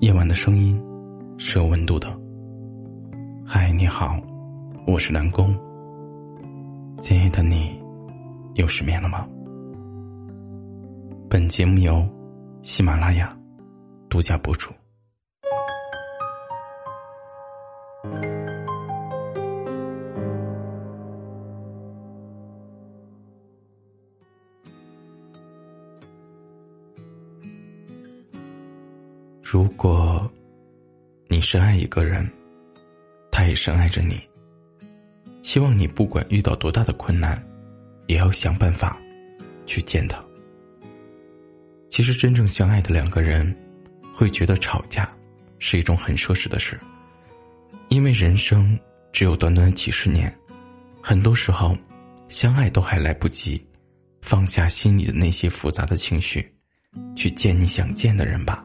夜晚的声音是有温度的。嗨，你好，我是南宫。今夜的你又失眠了吗？本节目由喜马拉雅独家播出。如果你深爱一个人，他也深爱着你。希望你不管遇到多大的困难，也要想办法去见他。其实，真正相爱的两个人，会觉得吵架是一种很奢侈的事，因为人生只有短短几十年，很多时候，相爱都还来不及放下心里的那些复杂的情绪，去见你想见的人吧。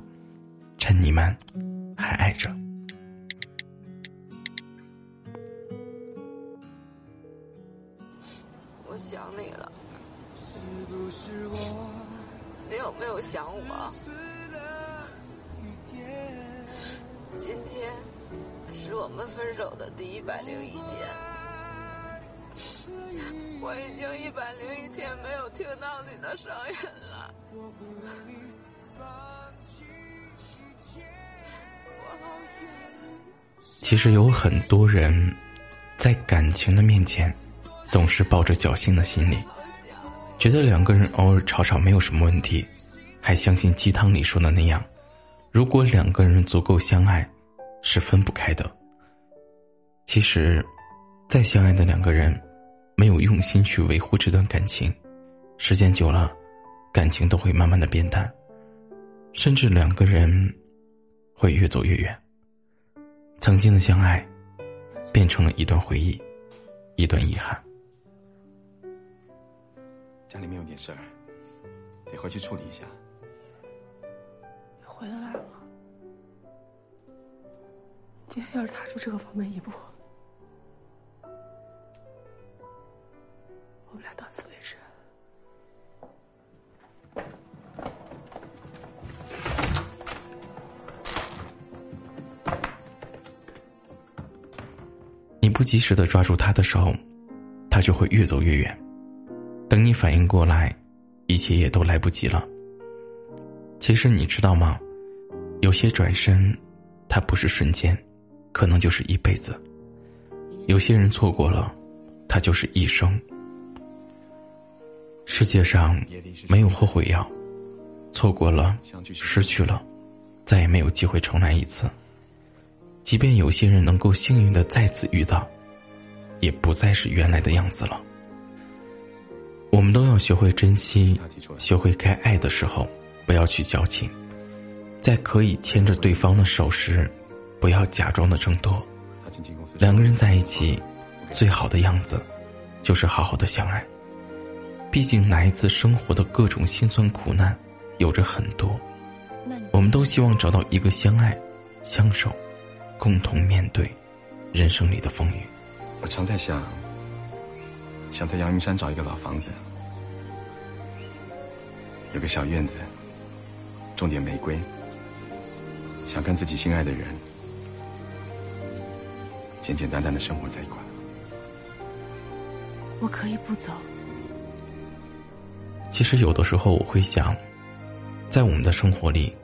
趁你们还爱着，我想你了。你有没有想我？今天是我们分手的第一百零一天，我已经一百零一天没有听到你的声音了。其实有很多人，在感情的面前，总是抱着侥幸的心理，觉得两个人偶尔吵吵没有什么问题，还相信鸡汤里说的那样，如果两个人足够相爱，是分不开的。其实，再相爱的两个人，没有用心去维护这段感情，时间久了，感情都会慢慢的变淡，甚至两个人。会越走越远。曾经的相爱，变成了一段回忆，一段遗憾。家里面有点事儿，得回去处理一下。你回得来吗？今天要是踏出这个房门一步，我们俩到此不及时的抓住他的时候，他就会越走越远。等你反应过来，一切也都来不及了。其实你知道吗？有些转身，它不是瞬间，可能就是一辈子。有些人错过了，他就是一生。世界上没有后悔药，错过了，失去了，再也没有机会重来一次。即便有些人能够幸运的再次遇到，也不再是原来的样子了。我们都要学会珍惜，学会该爱的时候，不要去矫情，在可以牵着对方的手时，不要假装的挣脱。两个人在一起，最好的样子，就是好好的相爱。毕竟来自生活的各种辛酸苦难，有着很多，我们都希望找到一个相爱、相守。共同面对人生里的风雨。我常在想，想在阳明山找一个老房子，有个小院子，种点玫瑰，想跟自己心爱的人简简单单的生活在一块。我可以不走。其实有的时候我会想，在我们的生活里，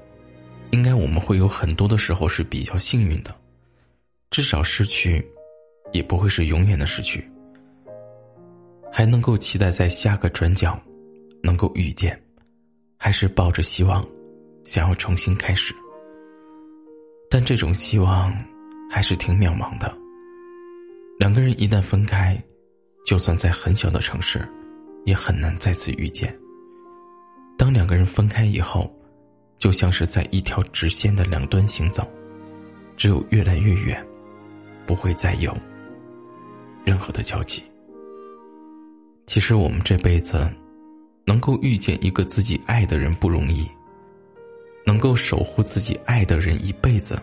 应该我们会有很多的时候是比较幸运的。至少失去，也不会是永远的失去，还能够期待在下个转角，能够遇见，还是抱着希望，想要重新开始。但这种希望，还是挺渺茫的。两个人一旦分开，就算在很小的城市，也很难再次遇见。当两个人分开以后，就像是在一条直线的两端行走，只有越来越远。不会再有任何的交集。其实我们这辈子能够遇见一个自己爱的人不容易，能够守护自己爱的人一辈子，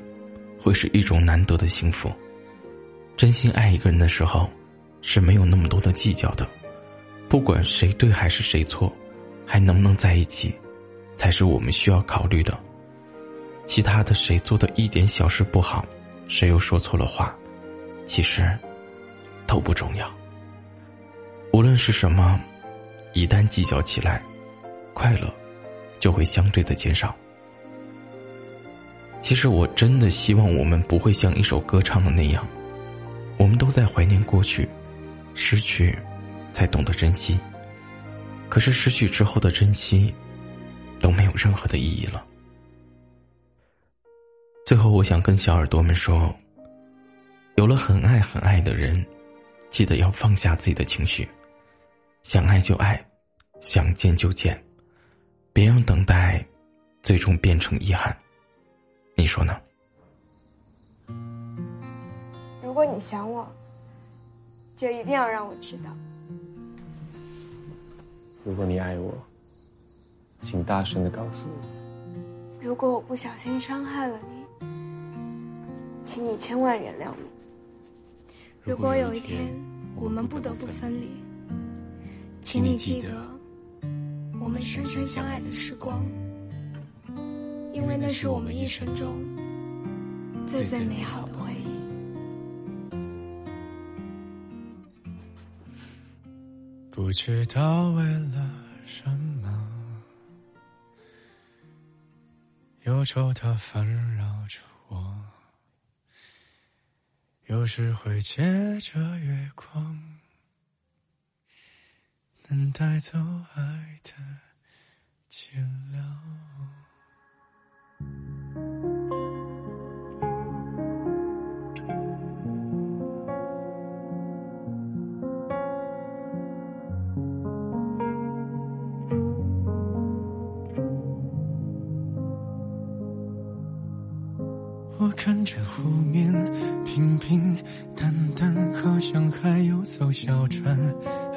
会是一种难得的幸福。真心爱一个人的时候，是没有那么多的计较的，不管谁对还是谁错，还能不能在一起，才是我们需要考虑的。其他的谁做的一点小事不好，谁又说错了话，其实都不重要。无论是什么，一旦计较起来，快乐就会相对的减少。其实我真的希望我们不会像一首歌唱的那样，我们都在怀念过去，失去，才懂得珍惜。可是失去之后的珍惜，都没有任何的意义了。最后，我想跟小耳朵们说：，有了很爱很爱的人，记得要放下自己的情绪，想爱就爱，想见就见，别让等待最终变成遗憾。你说呢？如果你想我，就一定要让我知道。如果你爱我，请大声的告诉我。如果我不小心伤害了你，请你千万原谅我。如果有一天我们不得不分离，请你记得我们深深相爱的时光。因为那是我们一生中最最美好的回忆。不知道为了什么，忧愁它烦扰着我，有时会借着月光，能带走爱的寂寥。我看着湖面平平淡淡，好像还有艘小船，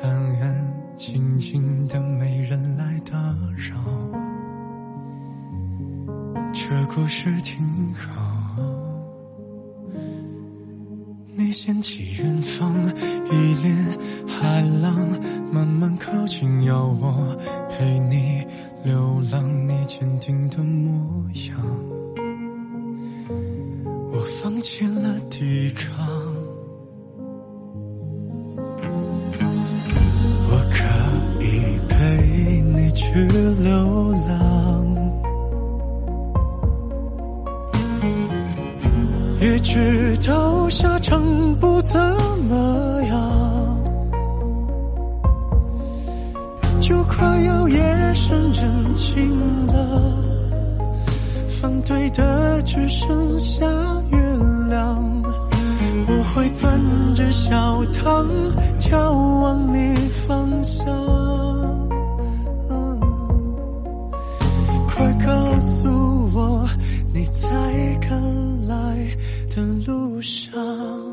安安静静的，没人来打扰。这故事挺好。你掀起远方一脸海浪，慢慢靠近，要我陪你流浪，你坚定的模样。放弃了抵抗，我可以陪你去流浪，也知道下场不怎么样，就快要夜深人静了。反对的只剩下月亮，我会攥着小糖，眺望你方向。快告诉我，你在赶来的路上。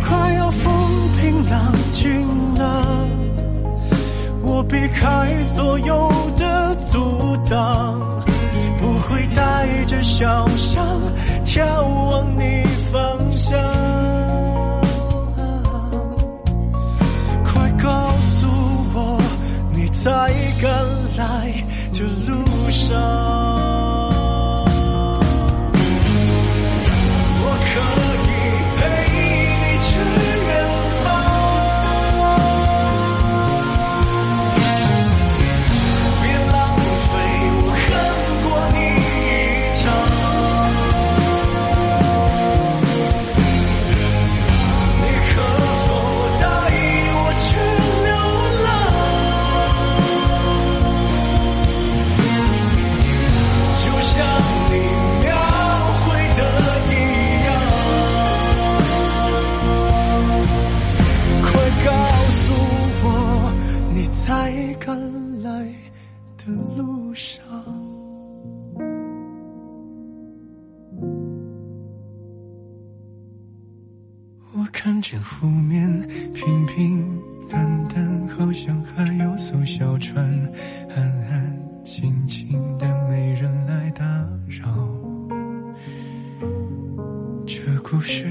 快要风平浪静了，我避开所有的阻挡，不会带着小伤眺望你方向。快告诉我，你在赶来的路上。赶来的路上，我看见湖面平平淡淡，好像还有艘小船，安安静静的，没人来打扰。这故事。